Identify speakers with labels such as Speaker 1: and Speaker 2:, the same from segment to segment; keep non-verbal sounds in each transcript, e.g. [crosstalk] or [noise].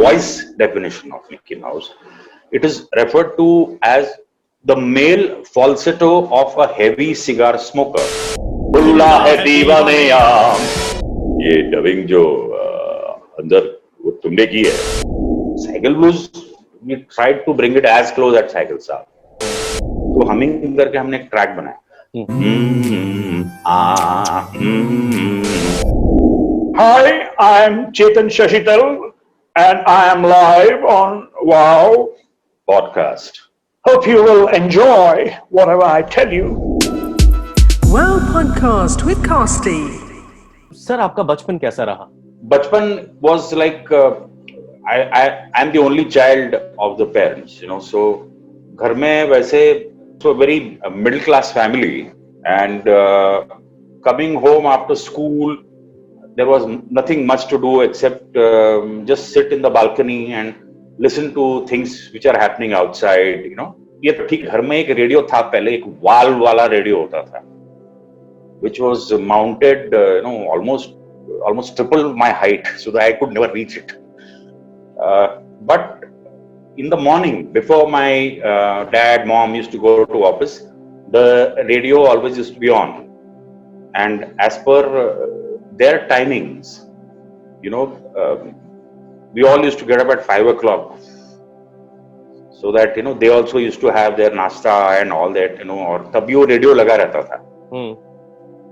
Speaker 1: voice definition of Mickey Mouse. It is referred to as the male falsetto of a heavy cigar smoker. बुल्ला है दीवाने आम ये dubbing जो अ, अंदर वो तुमने की है cycle blues we tried to bring it as close at cycle साहब तो हमिंग करके हमने एक ट्रैक बनाया Hmm, ah, hmm.
Speaker 2: Hi, I'm Chetan Shashital and I am live on Wow.
Speaker 1: Podcast.
Speaker 2: Hope you will enjoy whatever I tell you.
Speaker 3: Wow Podcast with Casty.
Speaker 4: Sir आपका बचपन कैसा रहा
Speaker 1: Bachpan was like uh, I I I'm the only child of the parents, you know. So घर में वैसे so very uh, middle class family and uh, coming home after school there was nothing much to do except um, just sit in the balcony and listen to things which are happening outside you know ये तो ठीक घर में एक radio था पहले एक वाल वाला रेडियो होता था which was mounted uh, you know almost almost triple my height so that I could never reach it uh, but in the morning before my uh, dad mom used to go to office the radio always used to be on and as per uh, their timings you know um, we all used to get up at five o'clock. So that you know they also used to have their nasta and all that you know और तभी वो radio लगा रहता था।
Speaker 4: हम्म।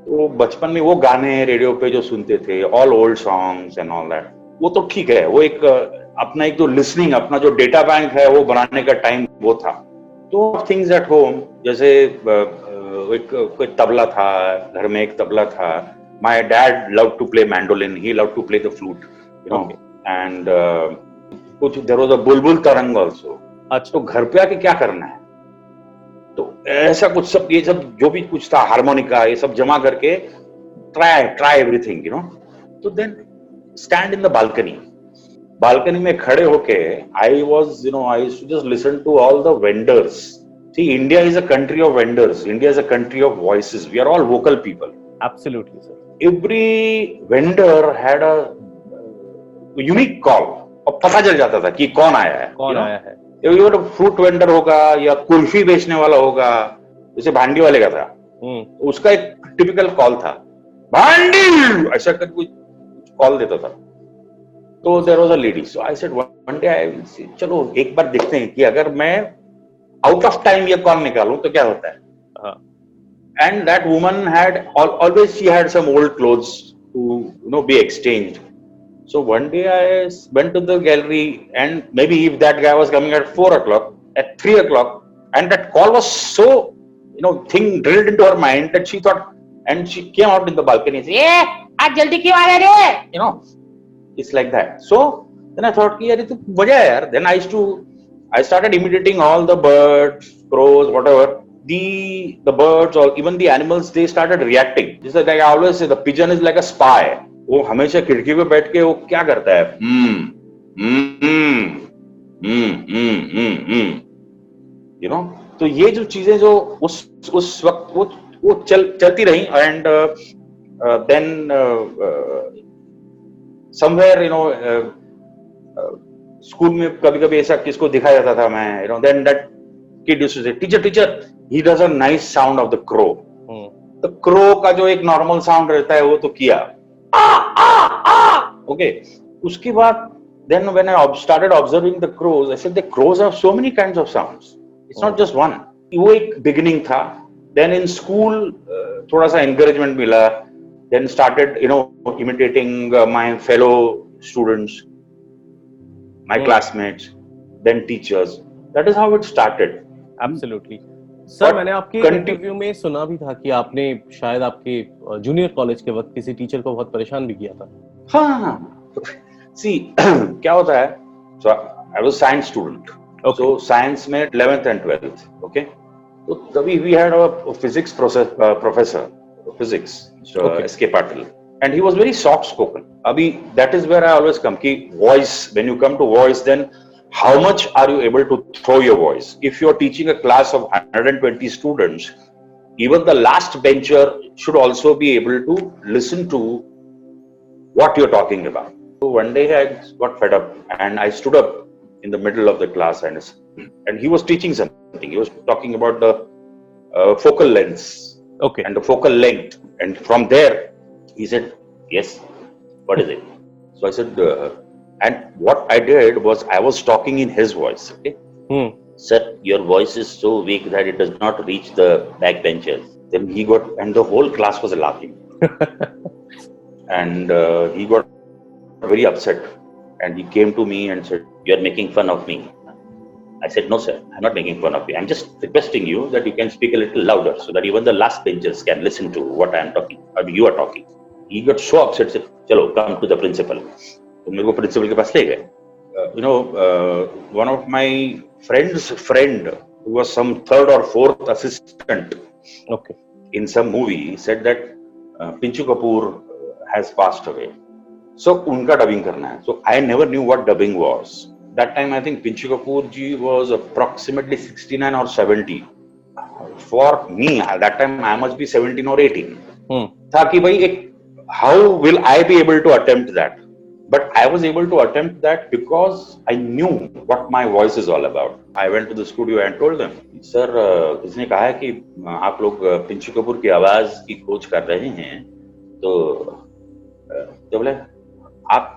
Speaker 1: तो बचपन में वो गाने रेडियो पे जो सुनते थे all old songs and all that वो तो ठीक है वो एक अपना एक जो लिसनिंग अपना जो डेटा बैंक है वो बनाने का टाइम वो था। तो थिंग्स एट होम जैसे अ, अ, एक कोई तबला था घर में एक तबला था my dad love to play mandolin he love to play the flute you know and कुछ there was a bulbul tarang also
Speaker 4: अच्छा।
Speaker 1: तो घर पे आके क्या करना है? तो ऐसा कुछ सब ये सब जो भी कुछ था हारमोनिका ये सब जमा करके try try everything you know तो then stand in the balcony balcony में खड़े होके I was you know I just listen to all the vendors see India is a country of vendors India is a country of voices we are all vocal people
Speaker 4: absolutely sir
Speaker 1: every vendor had a unique call और पता चल जाता था कि कौन आया है
Speaker 4: कौन
Speaker 1: you know?
Speaker 4: आया है?
Speaker 1: ये फ्रूट वेंडर होगा या कुल्फी बेचने वाला होगा जैसे भांडी वाले का था।
Speaker 4: हम्म।
Speaker 1: उसका एक टिपिकल कॉल था। भांडी! ऐसा कर कुछ कॉल देता था। तो there was a lady so I said one day I चलो एक बार देखते हैं कि अगर मैं आउट ऑफ़ टाइम ये कॉल निकालू तो क्या होता है?
Speaker 4: हाँ।
Speaker 1: and that woman had al- always she had some old clothes to you know be exchanged so one day i s- went to the gallery and maybe if that guy was coming at four o'clock at three o'clock and that call was so you know thing drilled into her mind that she thought and she came out in the balcony and said yeah आज जल्दी क्यों आ रहे रे you know it's like that so then i thought कि यार ये तो मजा है यार then i used to i started imitating all the birds crows whatever the the birds or even the animals, they started reacting. just like i always say, the pigeon is like a spy. वो हमेशा खिड़की पे बैठ के वो क्या करता है? हम्म हम्म हम्म हम्म हम्म यू नो तो ये जो चीज़ें जो उस उस वक्त वो वो चल, चलती रही and then somewhere you know school में कभी कभी ऐसा किसको दिखाया जाता था मैं you know then that kid used to say teacher teacher he does a nice sound of the crow तो क्रो का जो एक नॉर्मल साउंड रहता है वो तो किया। ओके उसके बाद then when I started observing the crows I said the crows have so many kinds of sounds it's not just one वो एक बिगिनिंग था। देन इन स्कूल थोड़ा सा एनकरेजमेंट मिला। Then started you know imitating my fellow students my classmates then teachers that is how it started
Speaker 4: absolutely
Speaker 1: sir
Speaker 4: मैंने आपके interview में सुना भी था कि आपने शायद आपके जूनियर कॉलेज के वक्त किसी टीचर को बहुत परेशान भी किया था।
Speaker 1: हाँ सी [clears throat] क्या होता है? So I was science
Speaker 4: student
Speaker 1: so science में 11th एंड 12th ओके तो तभी we had a physics professor
Speaker 4: physics
Speaker 1: S K Patil and he was very soft spoken अभी that is where I always come की voice when you come to voice then how much are you able to throw your voice if you're teaching a class of 120 students even the last bencher should also be able to listen to what you're talking about So one day I got fed up and I stood up in the middle of the class and and he was teaching something. He was talking about the uh, focal lengths
Speaker 4: okay
Speaker 1: and the focal length. And from there, he said, "Yes, what is it?" So I said, uh, and what I did was I was talking in his voice. Okay,
Speaker 4: hmm.
Speaker 1: sir, your voice is so weak that it does not reach the backbenchers. Then he got, and the whole class was laughing, [laughs] and uh, he got very upset, and he came to me and said, "You are making fun of me." I said, No, sir, I'm not making fun of you. I'm just requesting you that you can speak a little louder so that even the last benchers can listen to what I am talking, or you are talking. He got so upset, said, Chalo, come to the principal. मेरे को principal के पास ले गए। You know one of my friends friend was some third और fourth assistant
Speaker 4: okay
Speaker 1: in some movie said that Pinchoo Kapoor has passed away so उनका dubbing करना है। So I never knew what dubbing was that time I think Pinchoo Kapoor ji was approximately 69 और 70 for me that time I must be 17 और 18 था कि भाई एक how will I be able to attempt that But I was able to attempt that because I knew what my voice is all about. I went to the studio and told them, sir किसने कहा है कि अ, आप लोग अ, पिंचू कपूर की आवाज़ की खोज कर रहे हैं तो अ, तो बोले आप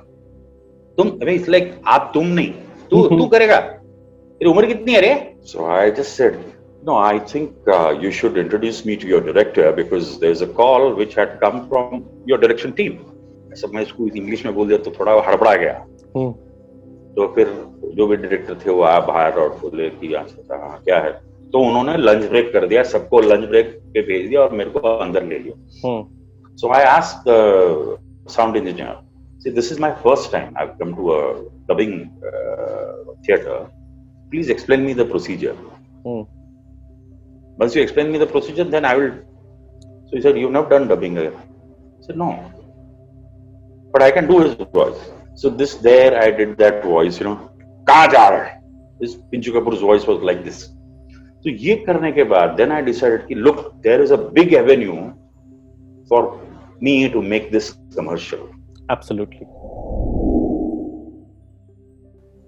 Speaker 1: तुम अरे इट्स लाइक आप तुम नहीं तू तू करेगा तेरी उम्र कितनी है रे so I just said No, I think uh, you should introduce me to your director because there's a call which had come from your direction team. सब मैं इसको इंग्लिश में बोल दिया तो थोड़ा हड़बड़ा गया।
Speaker 4: हम्म।
Speaker 1: तो फिर जो भी डायरेक्टर थे वो आया बाहर और बोले कि क्या है? तो उन्होंने लंच ब्रेक कर दिया सबको लंच ब्रेक पे भेज दिया और मेरे को अंदर ले लिया। So I ask sound engineer see this is my first time I come to a theatre please explain me the procedure once you explain me the procedure then I will so you sir done dubbing no But I can do his voice. So this there I did that voice, you know. कहाँ जा रहा है? This Pinchu Kapoor's voice was like this. तो ये करने के बाद then I decided कि look, there is a big avenue for me to make this commercial.
Speaker 4: absolutely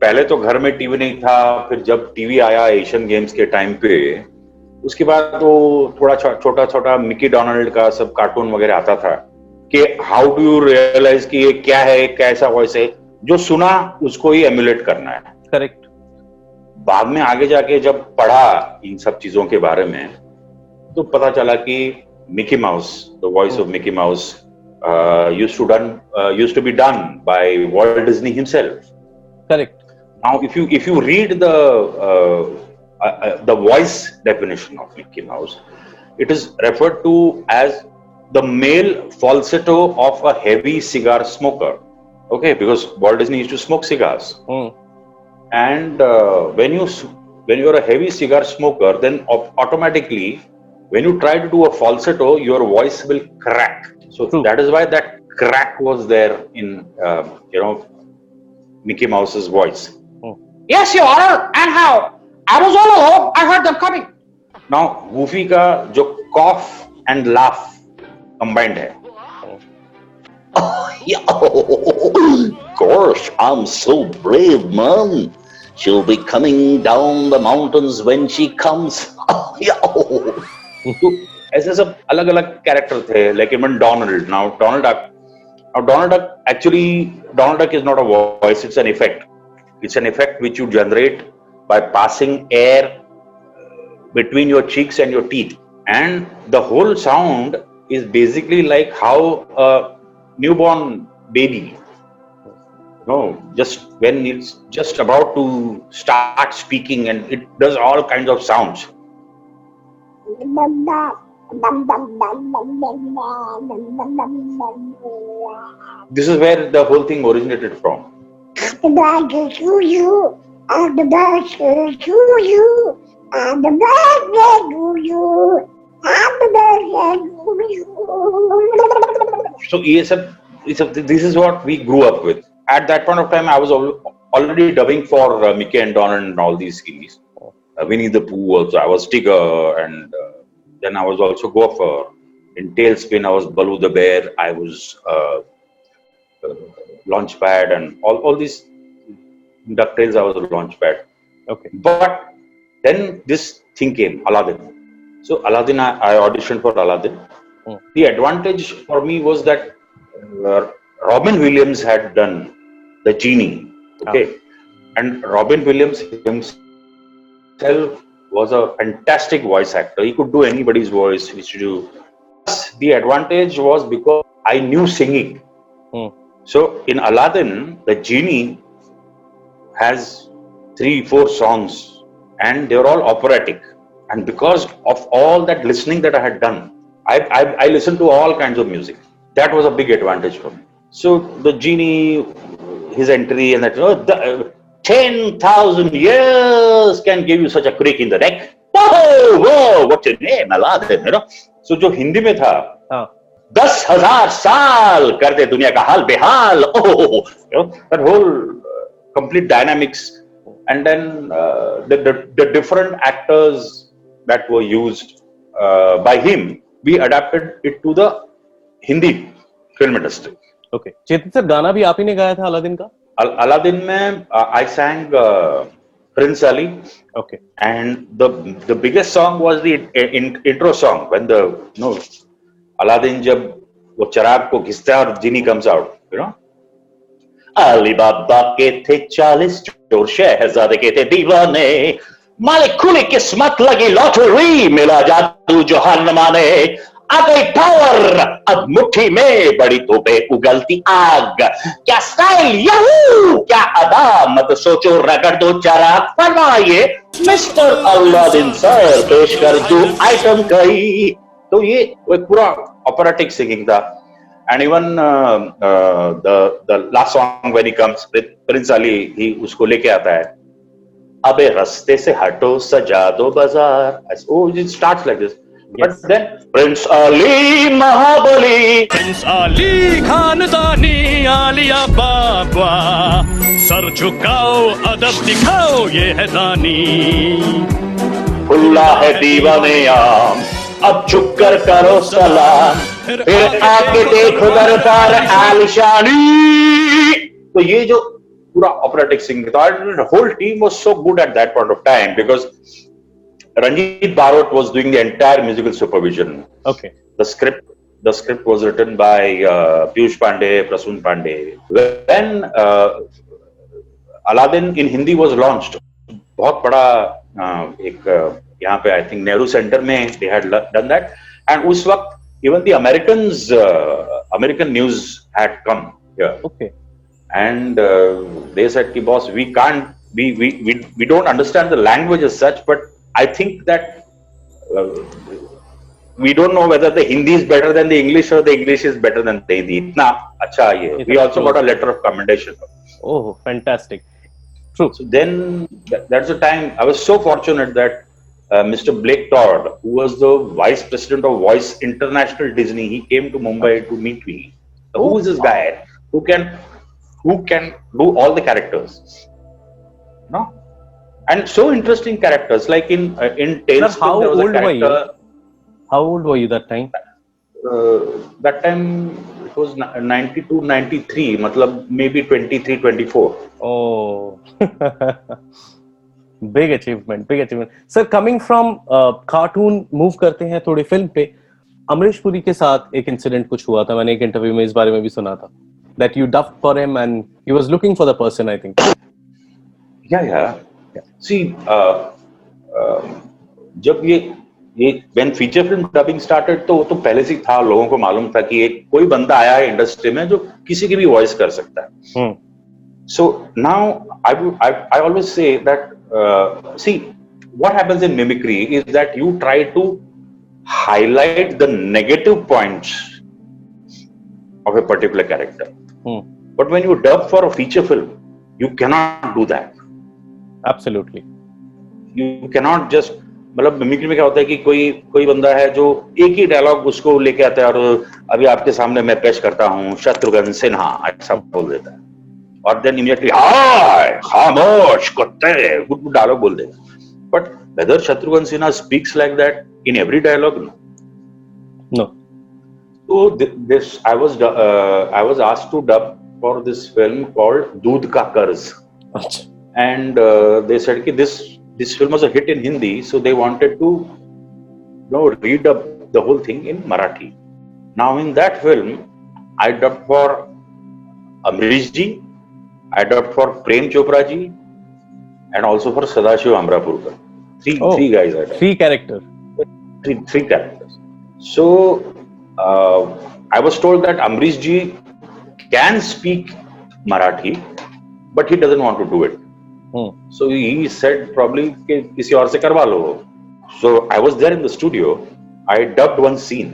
Speaker 1: पहले तो घर में टीवी नहीं था फिर जब टीवी आया एशियन गेम्स के टाइम पे उसके बाद तो थोड़ा छोटा छोटा मिकी डोनाल्ड का सब कार्टून वगैरह आता था कि हाउ डू यू रियलाइज़ कि ये क्या है कैसा वॉइस है? जो सुना उसको ही एमुलेट करना है।
Speaker 4: करेक्ट
Speaker 1: बाद में आगे जाके जब पढ़ा इन सब चीज़ों के बारे में तो पता चला कि Mickey Mouse the voice of Mickey Mouse use to done use to be done by Walt Disney himself
Speaker 4: correct.
Speaker 1: Now, if you if you read the uh, uh, uh, the voice definition of Mickey Mouse, it is referred to as the male falsetto of a heavy cigar smoker. Okay, because Walt Disney used to smoke cigars,
Speaker 4: Hmm.
Speaker 1: and uh, when you when you are a heavy cigar smoker, then automatically when you try to do a falsetto, your voice will crack. So
Speaker 4: True.
Speaker 1: that is why that crack was there in uh, you know Mickey Mouse's voice.
Speaker 5: Yes, Your Honor. And how? I was all alone. I heard them coming.
Speaker 1: Now, Goofy का जो cough and laugh combined है. [laughs]
Speaker 6: Gosh, I'm so brave, man. She'll be coming down the mountains when she comes. [laughs] [laughs]
Speaker 1: तो ऐसे सब अलग अलग character थे like even Donald. Now Donald Duck. Now Donald Duck actually Donald Duck is not a voice. It's an effect. It's an effect which you generate by passing air between your cheeks and your teeth, and the whole sound is basically like how a newborn baby no just when it's just about to start speaking and it does all kinds of sounds. This is where the whole thing originated from.
Speaker 7: You, and
Speaker 1: so ESF, this is what we grew up with. At that point of time, I was already dubbing for uh, Mickey and Don and all these series. Uh, Winnie the Pooh also. I was Tigger, and uh, then I was also Gopher. In Tailspin, I was Balu the Bear. I was uh, uh, Launchpad, and all all these Ducktales. I was Launchpad.
Speaker 4: Okay.
Speaker 1: But then this thing came, Aladdin. So Aladdin, I, I auditioned for Aladdin.
Speaker 4: Hmm.
Speaker 1: The advantage for me was that uh, Robin Williams had done the genie. Okay. And Robin Williams himself was a fantastic voice actor. He could do anybody's voice. He to do. The advantage was because I knew singing.
Speaker 4: Hmm.
Speaker 1: So in Aladdin, the genie has three, four songs, and they're all operatic. And because of all that listening that I had done, I, I, I listened to all kinds of music. That was a big advantage for me. So the genie, his entry, and that, oh, the, uh, 10,000 years can give you such a creak in the neck. Whoa, whoa, what's your name? Aladdin, you know. So जो हिंदी में था
Speaker 4: हाँ
Speaker 1: दस हजार साल कर दे दुनिया का हाल बेहाल oh you know that whole uh, complete dynamics and then uh, that were used uh, by him we adapted it to the hindi film industry
Speaker 4: okay Chetan sir गाना भी आप ही ने गाया था अलादीन का
Speaker 1: Al- aladdin mein uh, i sang uh, prince ali
Speaker 4: okay
Speaker 1: and the the biggest song was the in, in, intro song when the you know Aladdin जब वो चराग को घिसता है और जीनी comes out you know Ali Baba के थे चालीस चोर शहजादे के थे दीवाने मालिक खुली किस्मत लगी लॉटरी मिला जादू जो हार माने आ गई पावर अब मुट्ठी में बड़ी तोपे उगलती आग। क्या स्टाइल यहू? क्या अदा? मत सोचो, रगड़ दो चारा फरमाइए, मिस्टर अलादीन सर, पेश कर दो आइटम कई तो ये एक पूरा ऑपरेटिक सिंगिंग था। And even the the last song when he comes Prince Ali ही उसको लेके आता है। अबे रस्ते से हटो सजा दो बाज़ार ओ it starts like this but then prince Ali Mahabali
Speaker 8: Prince Ali खानदानी आलिया बाबा सर झुकाओ अदब दिखाओ ये है दानी
Speaker 1: खुला है दीवाने आम अब झुक कर करो सलाम फिर आके देखो दरबार आलिशानी तो ये जो पूरा ऑपरेटिक सिंगिंग था whole team was so good at that point of time because Ranjit Barot was doing the entire musical supervision
Speaker 4: okay
Speaker 1: the script the script was written by uh, Piyush Pandey, Prasoon Pandey. When uh, Aladdin in Hindi was launched, बहुत बड़ा uh, एक uh, यहाँ पे I think Nehru centre में they had done that and उस वक्त even the Americans American news had come here
Speaker 4: okay
Speaker 1: and uh, they said, "Ki boss, we can't. We, we we we don't understand the language as such, but I think that." Uh, we don't know whether the Hindi is better than the English or the English is better than the Hindi. Itna acha ye. We also got a letter of commendation.
Speaker 4: Oh, fantastic. True.
Speaker 1: So then that, that's the time I was so fortunate that uh, Mr. Blake Todd, who was the vice president of Voice International Disney, he came to Mumbai to meet me. Who oh, is this guy? Who can who can do all the characters no and so interesting characters like in uh, in Tales
Speaker 4: how
Speaker 1: there was a
Speaker 4: old were you? How old were you that time
Speaker 1: uh, that time it was 92 93 matlab maybe 23 24
Speaker 4: Oh, big achievement, big achievement. Sir, coming from uh, cartoon, move करते हैं थोड़ी film पे. अमरीश पुरी के साथ एक incident कुछ हुआ था मैंने एक इंटरव्यू में इस बारे में भी सुना था that you dubbed for him and he was looking for the person I think.
Speaker 1: Yeah, yeah. See, uh, uh, जब ये ये when feature film dubbing started तो वो तो पहले से ही था लोगों को मालूम था कि एक कोई बंदा आया है इंडस्ट्री में जो किसी की भी वॉइस कर सकता है
Speaker 4: Hmm.
Speaker 1: So now I, would- I I always say that uh, see what happens in mimicry is that you try to highlight the negative points of a particular character.
Speaker 4: Hmm.
Speaker 1: But when you dub for a feature film, you cannot do that.
Speaker 4: Absolutely.
Speaker 1: You cannot just मतलब mimicry में क्या होता है कि कोई कोई बंदा है जो एक ही डायलॉग उसको लेके आता है और अभी आपके सामने मैं पेश करता हूँ शत्रुघ्न सिन्हा ऐसा बोल देता है और देन इमीडिएटली हाय खामोश कुत्ते गुड गुड डायलॉग बोल देगा but whether Shatrughan Sinha speaks like that in every dialogue no
Speaker 4: No.
Speaker 1: So this I was uh, I was asked to dub for this film called Doodh Ka Karz.
Speaker 4: अच्छा
Speaker 1: and uh, they said कि this this film was a hit in Hindi, so they wanted to you know read up the whole thing in Marathi. Now in that film, I dubbed for Amrish ji, I dubbed for Prem Chopra ji, and also for Sadashiv Amrapurkar. Three
Speaker 4: Oh.
Speaker 1: three guys I dubbed
Speaker 4: three character
Speaker 1: three, three characters. So uh, I was told that Amrish ji can speak Marathi, but he doesn't want to do it. So he said probably कि किसी और से करवा लो. So I was there in the studio. I dubbed one scene,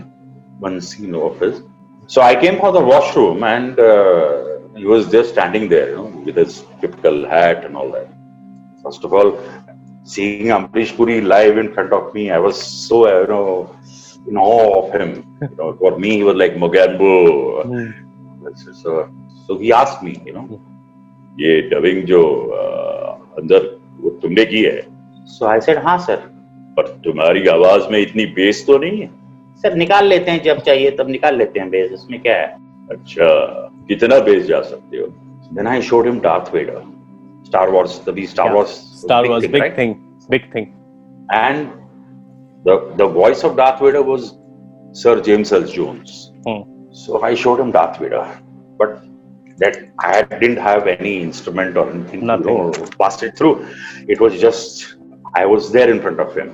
Speaker 1: one scene of his. So I came for the washroom and uh, he was just standing there, you know, with his typical hat and all that. First of all, seeing Amrish Puri live in front of me, I was so, uh, you know, in awe of him. You know, for me, he was like Mogambo. So, so he asked me, you know, ये dubbing जो अंदर वो तुमने की है so I said हाँ sir पर तुम्हारी आवाज़ में इतनी बेस तो नहीं है सर निकाल लेते हैं जब चाहिए तब निकाल लेते हैं बेस इसमें क्या है अच्छा कितना बेस जा सकते हो then I showed him Darth Vader Star Wars तभी Star Wars
Speaker 4: Star was big thing big thing
Speaker 1: and the the voice of Darth Vader was Sir James Earl Jones. Hmm. So I showed him Darth Vader, but that I didn't have any instrument or anything
Speaker 4: Nothing.
Speaker 1: to you know, pass it through. It was just I was there in front of him.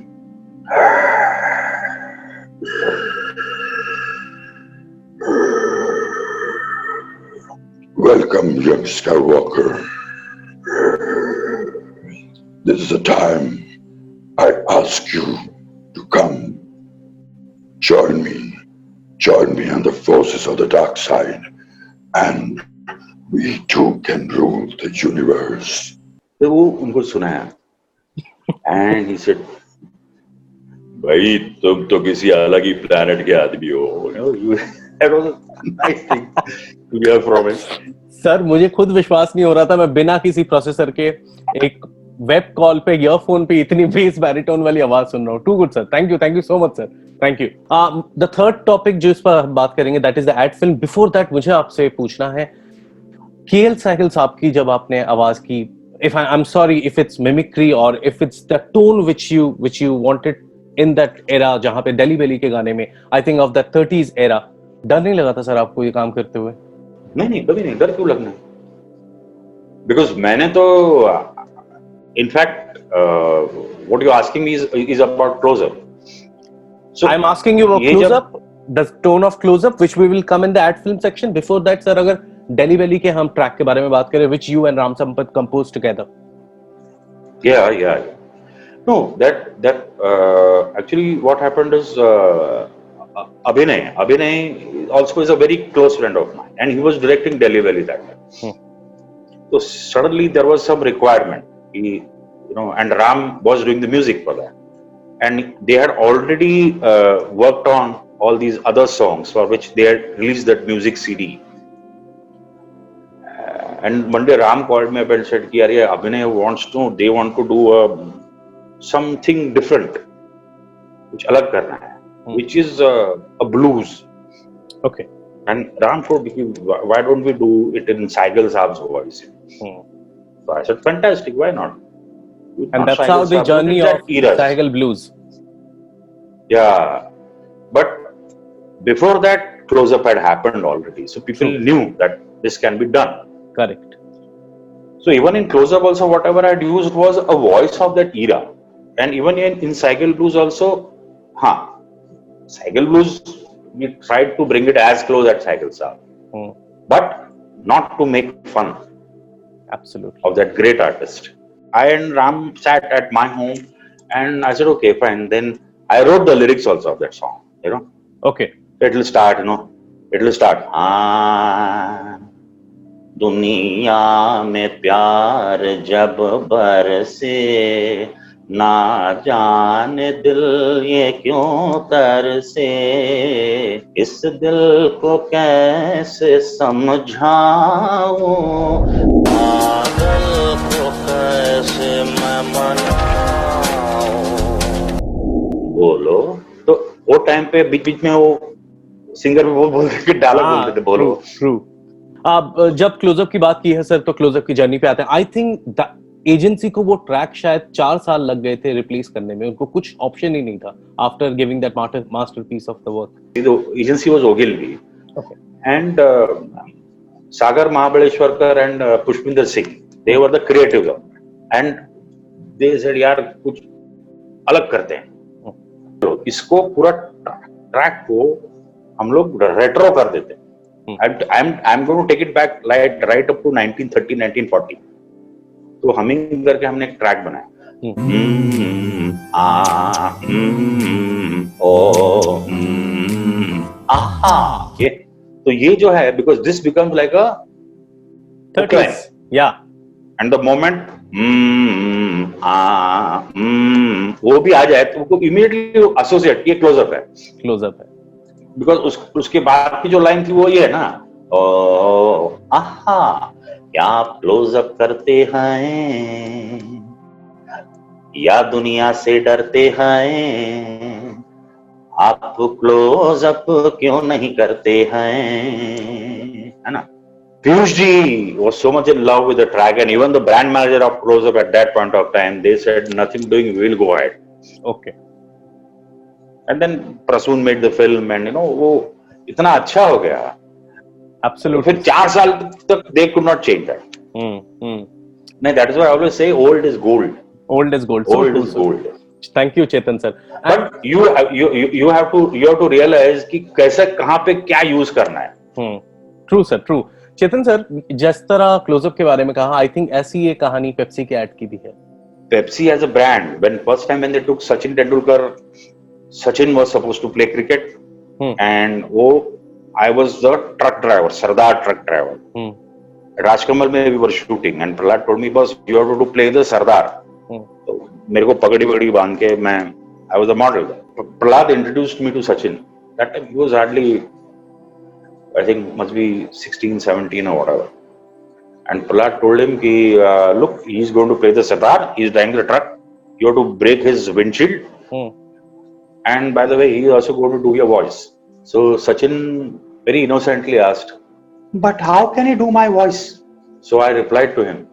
Speaker 9: Welcome, young Skywalker. This is the time I ask you forces of the dark side, and we too can rule the universe.
Speaker 1: तो वो उनको सुनाया। And he said भाई तुम तो किसी अलग ही planet के आदमी हो। You that was a nice thing to hear from him
Speaker 4: sir मुझे खुद विश्वास नहीं हो रहा था मैं बिना किसी प्रोसेसर के एक वेब कॉल पे ईयरफोन पे इतनी बेस बैरिटोन वाली आवाज़ सुन रहा हूँ। Too good sir thank you thank you so much sir thank you the third topic जो इस पर हम बात करेंगे that is the ad film before that मुझे आपसे पूछना है केएल साहिल साहब की जब आपने आवाज़ की if I, I'm sorry if it's mimicry or if it's the tone which you which you wanted in that era जहाँ पे दिल्ली बेली के गाने में I think of the 30s era. डर नहीं लगा था सर आपको ये काम करते हुए?
Speaker 1: नहीं नहीं कभी नहीं डर क्यों लगना? बिकॉज़ मैंने तो in fact what you asking me is about closer so
Speaker 4: I'm asking you about
Speaker 1: ये
Speaker 4: close
Speaker 1: जब-
Speaker 4: up the tone of close up which we will come in the ad film section before that sir अगर Delhi Belly के हम track के बारे में बात करें which you and Ram Sampath composed together
Speaker 1: Yeah, yeah. yeah. No, that that uh, actually what happened is uh, Abhinay. Abhinay also is a very close friend of mine, and he was directing Delhi Valley that time. So suddenly there was some requirement. He, you know, and Ram was doing the music for that, and they had already uh, worked on all these other songs for which they had released that music CD. Uh, and one day Ram called me up and said, "Yeah, yeah, Abhinay wants to. They want to do a, something different, which alag karna hai, hmm. which is uh, a blues."
Speaker 4: Okay.
Speaker 1: And Ram said, "Why don't we do it in Saigal Saab's voice?" Hmm. So I said, "Fantastic. Why not?"
Speaker 4: And that's how the journey of
Speaker 1: that
Speaker 4: Blues
Speaker 1: Yeah, but before that, close up had happened already, so people
Speaker 4: True.
Speaker 1: knew that this can be done.
Speaker 4: correct
Speaker 1: So even in close up also, whatever I'd used was a voice of that era, and even in, in Cycle Blues also, huh? Cycle Blues we tried to bring it as close as Cycle Saab,
Speaker 4: Hmm.
Speaker 1: but not to make fun
Speaker 4: absolutely
Speaker 1: of that great artist. I and Ram sat at my home, and I said, okay, fine. Then I wrote the lyrics also of that song. You know,
Speaker 4: okay
Speaker 1: it will start. You know, it will start. Ah, दुनिया में प्यार जब बरसे ना जाने दिल ये क्यों तरसे इस दिल को कैसे समझाऊं कैसे मैं मनाऊं बोलो। तो वो टाइम पे बीच बीच में वो सिंगर वो बोलते थे डायलॉग बोलते थे बोलो।
Speaker 4: true आप जब क्लोजअप की बात की है सर तो क्लोजअप की जर्नी पे आते हैं। आई थिंक एजेंसी को वो ट्रैक शायद चार साल लग गए थे रिप्लेस करने में। उनको कुछ ऑप्शन ही नहीं था after giving that masterpiece of the work
Speaker 1: the agency was Ogilvy.
Speaker 4: Okay.
Speaker 1: And uh, Sagar Mahabaleshwarkar and uh, Pushpinder Singh, And they said, यार कुछ अलग करते हैं। तो इसको पूरा ट्रैक को हम लोग रेट्रो कर देते हैं। I I am going to take it back light right up to 1930 1940 तो हमिंग करके हमने एक ट्रैक बनाया। हम्म, हम्म, हम्म, तो ये जो है because this becomes like
Speaker 4: a या
Speaker 1: एंड द मोमेंट वो भी आ जाए तो इमीडिएटली एसोसिएट ये क्लोजअप है।
Speaker 4: क्लोजअप है।
Speaker 1: बिकॉज़ उस, उसके बाद की जो लाइन थी वो ये है ना ओ आहा क्या क्लोजअप करते हैं? या दुनिया से डरते हैं? आप क्लोजअप क्यों नहीं करते हैं? है ना? Piyush ji was so much in love with the track, and even the brand manager of Close Up at that point of time, they said nothing doing, we'll go ahead.
Speaker 4: Okay
Speaker 1: And then Prasoon made the film, and you know, वो इतना अच्छा हो गया
Speaker 4: absolutely
Speaker 1: फिर चार साल तक they could not change that.
Speaker 4: हम्म हम्म
Speaker 1: नहीं, that is why I always say old is gold.
Speaker 4: Old is gold
Speaker 1: Old is gold.
Speaker 4: Thank you Chetan sir
Speaker 1: But you have you you you have to you have to realize कि कैसे कहाँ पे क्या use करना है.
Speaker 4: True sir true Chetan sir जिस तरह close up के बारे में कहा आई थिंक ऐसी ये कहानी पेप्सी के ऐड की भी है।
Speaker 1: Pepsi as a brand when first time when they took Sachin Tendulkar Sachin was suppose to play cricket and वो I was the truck driver Sardar truck driver Rajkamal में we were shooting and Prahlad told me बस you have to play the Sardar मेरे को पगड़ी पगड़ी बाँध के मैं I was a model Prahlad introduced me to Sachin that time he was hardly I think, must be 16, 17 or whatever. And Prahlad told him, ki, uh, look, he's going to play the Sardar, he's driving the truck, you have to break his windshield,
Speaker 4: Hmm.
Speaker 1: and by the way, he's also going to do your voice. So Sachin very innocently asked, But how can he do my voice? So I replied to him,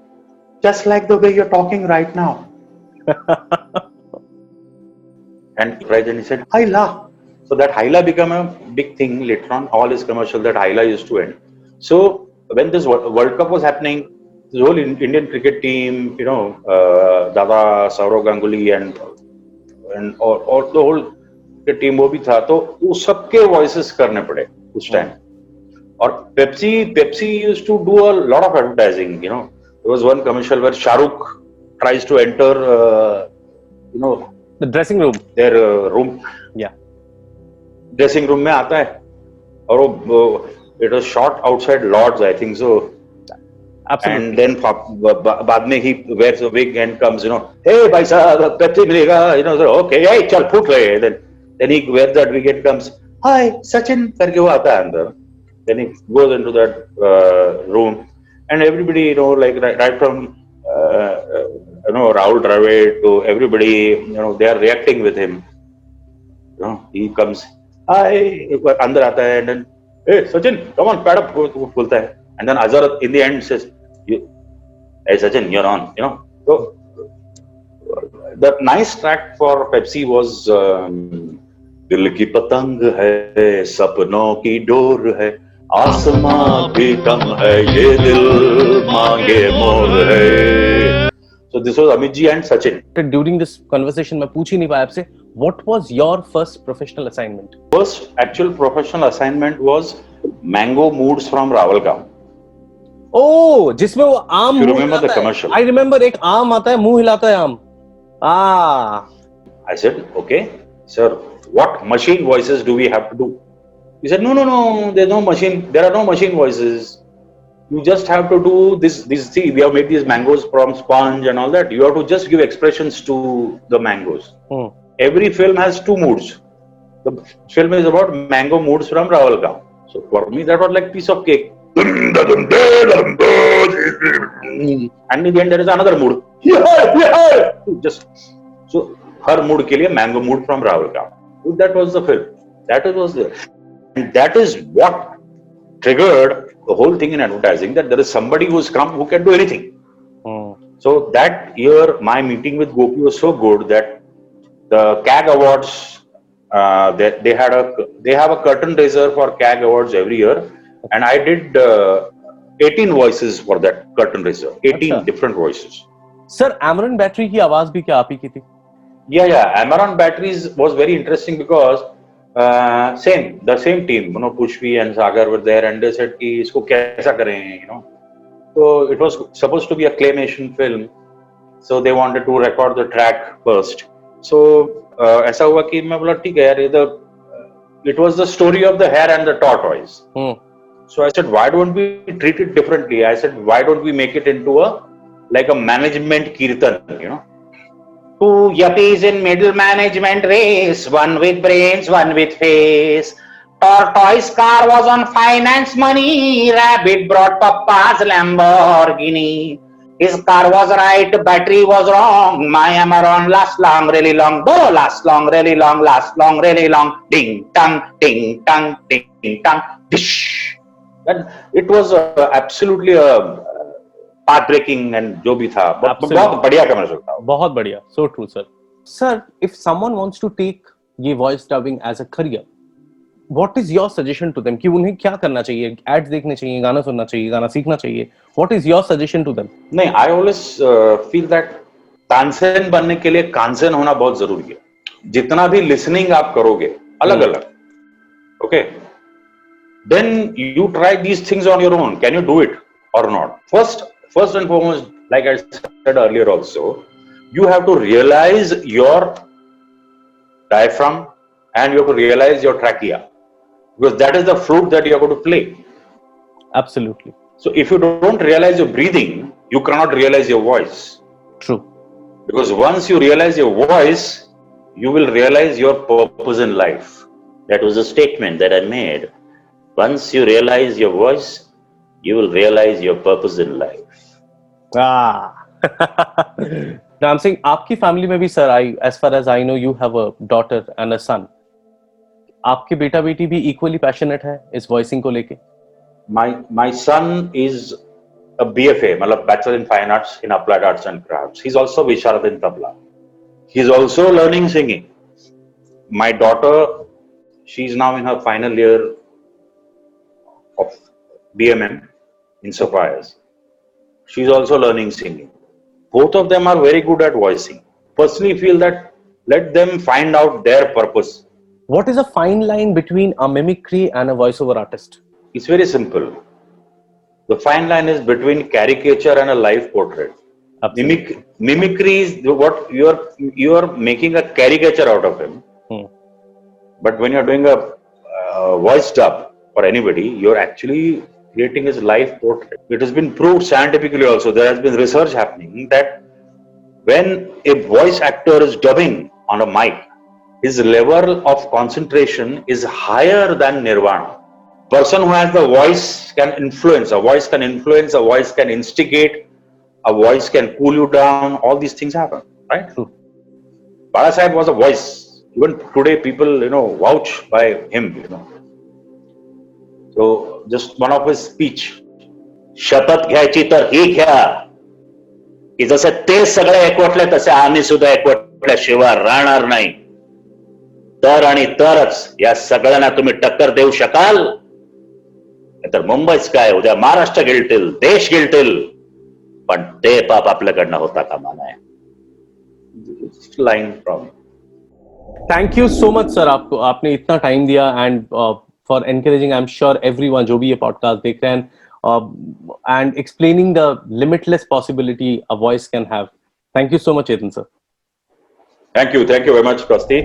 Speaker 1: Just like the way you're talking right now. [laughs] and right then he said, Haila. So that Haila became a big thing later on. All his commercial that Haila used to end. So when this Wo- World Cup was happening, the whole In- Indian cricket team, you know, uh, Dada, Saurav Ganguly, and and और, और the whole cricket team वो भी था तो वो सबके voices करने पड़े उस टाइम और Pepsi Pepsi used to do a lot of advertising you know there was one commercial where Shahrukh tries to enter uh, you know
Speaker 4: the dressing room
Speaker 1: their uh, room
Speaker 4: या
Speaker 1: dressing room में आता है। और वो it was shot
Speaker 4: outside
Speaker 1: Lord's I think so बाद में ही room and you know like right from you Rahul Dravid to everybody they are reacting with him he अंदर आता है एंड सचिन कम ऑन बोलता है. And Azhar in the end on you know तो the nice track for Pepsi was दिल की पतंग है, सपनों की डोर है, आसमां भी कम है, ये दिल मांगे मोर है. So this was Amit ji and Sachin
Speaker 4: during this conversation मैं पूछ ही नहीं पाया आपसे What was your first professional assignment
Speaker 1: first actual professional assignment was mango moods from Rawalgaon
Speaker 4: ओ जिसमें वो आम
Speaker 1: You
Speaker 4: मुंह
Speaker 1: remember the
Speaker 4: हिलाता है
Speaker 1: commercial?
Speaker 4: आई रिमेम्बर एक आम आता है मुंह हिलाता है आम आ
Speaker 1: I said, okay, sir, what machine voices do we have to do? He said, no, no, no, there's no machine, there are no machine voices. You just have to do this, this, see, we have made these mangoes from sponge and all that. You have to just give expressions to the mangoes.
Speaker 4: Hmm.
Speaker 1: Every film has two moods. The film is about mango moods from Rawalgaon. So for me, that was like piece of cake. And in the end, there is another mood. Just so her mood के लिए mango mood from Rawalgaon. So that was the film. That was the and that is what triggered the whole thing in advertising that there is somebody who's come who can do anything.
Speaker 4: Hmm.
Speaker 1: So that year, my meeting with Gopi was so good that the CAG Awards, uh, they, they had a they have a curtain raiser for CAG Awards every year, and I did uh, 18 voices for that curtain raiser, 18
Speaker 4: Acha.
Speaker 1: different voices.
Speaker 4: Sir Amaron battery की आवाज भी क्या आप ही की थी
Speaker 1: Yeah, yeah. Amaron Batteries was very interesting because uh, same the same team, you know, Pushpi and Sagar were there, and they said कि इसको कैसा करें, you know. So it was supposed to be a claymation film, so they wanted to record the track first. So uh, ऐसा हुआ कि मैं बोला ठीक है यार ये the it was the story of the hare and the tortoise.
Speaker 4: Hmm
Speaker 1: So I said, why don't we treat it differently? I said, why don't we make it into a like a management kirtan, you know?
Speaker 5: Two yuppies in middle management race, one with brains, one with face. Tortoise car was on finance money, rabbit brought papa's Lamborghini. His car was right, battery was wrong. My Amaron last long, really long. Do last long, really long, last long, really long. Ding dong, ding dong, ding dong, dish.
Speaker 1: And it was uh, absolutely a heartbreaking and जो भी था बहुत
Speaker 4: Absolutely.
Speaker 1: बहुत बढ़िया commercial था
Speaker 4: बहुत बढ़िया so true sir sir if someone wants to take ये voice dubbing as a career what is your suggestion to them कि उन्हें क्या करना चाहिए? एड्स देखने चाहिए गाना सुनना चाहिए गाना सीखना चाहिए। What is your suggestion to them
Speaker 1: नहीं I always feel that Tansen बनने के लिए कांसेन होना बहुत ज़रूरी है। जितना भी लिसनिंग आप करोगे अलग अलग okay then you try these things on your own can you do it or not first first and foremost like I said earlier also you have to realize your diaphragm and you have to realize your trachea. because that is the flute that you are going to play
Speaker 4: absolutely
Speaker 1: so if you don't realize your breathing you cannot realize your voice
Speaker 4: true
Speaker 1: Because once you realize your voice, you will realize your purpose in life.
Speaker 6: That was a statement that I made. Once you realize your voice, you will realize your purpose in life. [laughs]
Speaker 4: Ram Singh आपकी family में भी sir I as far as I know you have a daughter and a son आपके बेटा बेटी भी equally passionate है इस voicing को लेके?
Speaker 1: My son is B F मतलब bachelor in fine arts in applied arts and craft is also Visharad in tabla he is also learning singing my daughter she is now in her final year of BMM in sapphires she is also learning singing both of them are very good at voicing personally feel that let them find out their purpose
Speaker 4: What is a fine line between a mimicry and a voiceover artist?
Speaker 1: It's very simple. The fine line is between caricature and a live portrait. Mimic, mimicry is what you're you're making a caricature out of him.
Speaker 4: Hmm.
Speaker 1: But when you're doing a uh, voice dub for anybody, you're actually creating his live portrait. It has been proved scientifically also. There has been research happening that when a voice actor is dubbing on a mic, his level of concentration is higher than Nirvana. Person who has the voice can influence, a voice can influence, a voice can instigate, a voice can cool you down, all these things happen, right?
Speaker 4: True.
Speaker 1: Bala Sahib was a voice. Even today, people, you know, vouch by him, you know. So, just one of his speech.
Speaker 6: शपथ घ्यायची तर ही घ्या की जसे ते सगळे एकवटले तसे आम्ही सुद्धा एकवटल्याशिवाय राहणार नाही तर आणि तरच या सगळ्यांना तुम्ही टक्कर देऊ शकाल. तर मुंबईच काय उद्या महाराष्ट्र गिळतील देश गिळतील. पण ते पाप आपल्याकडनं होता कामा नये.
Speaker 1: Line from.
Speaker 4: Thank you so much sir आपको आपने इतना टाइम दिया and for encouraging I am sure everyone जो भी ये पॉडकास्ट देख रहे हैं and explaining the limitless possibility a voice can have thank you so much Chetan sir
Speaker 1: Thank you. Thank you very much, Prasti.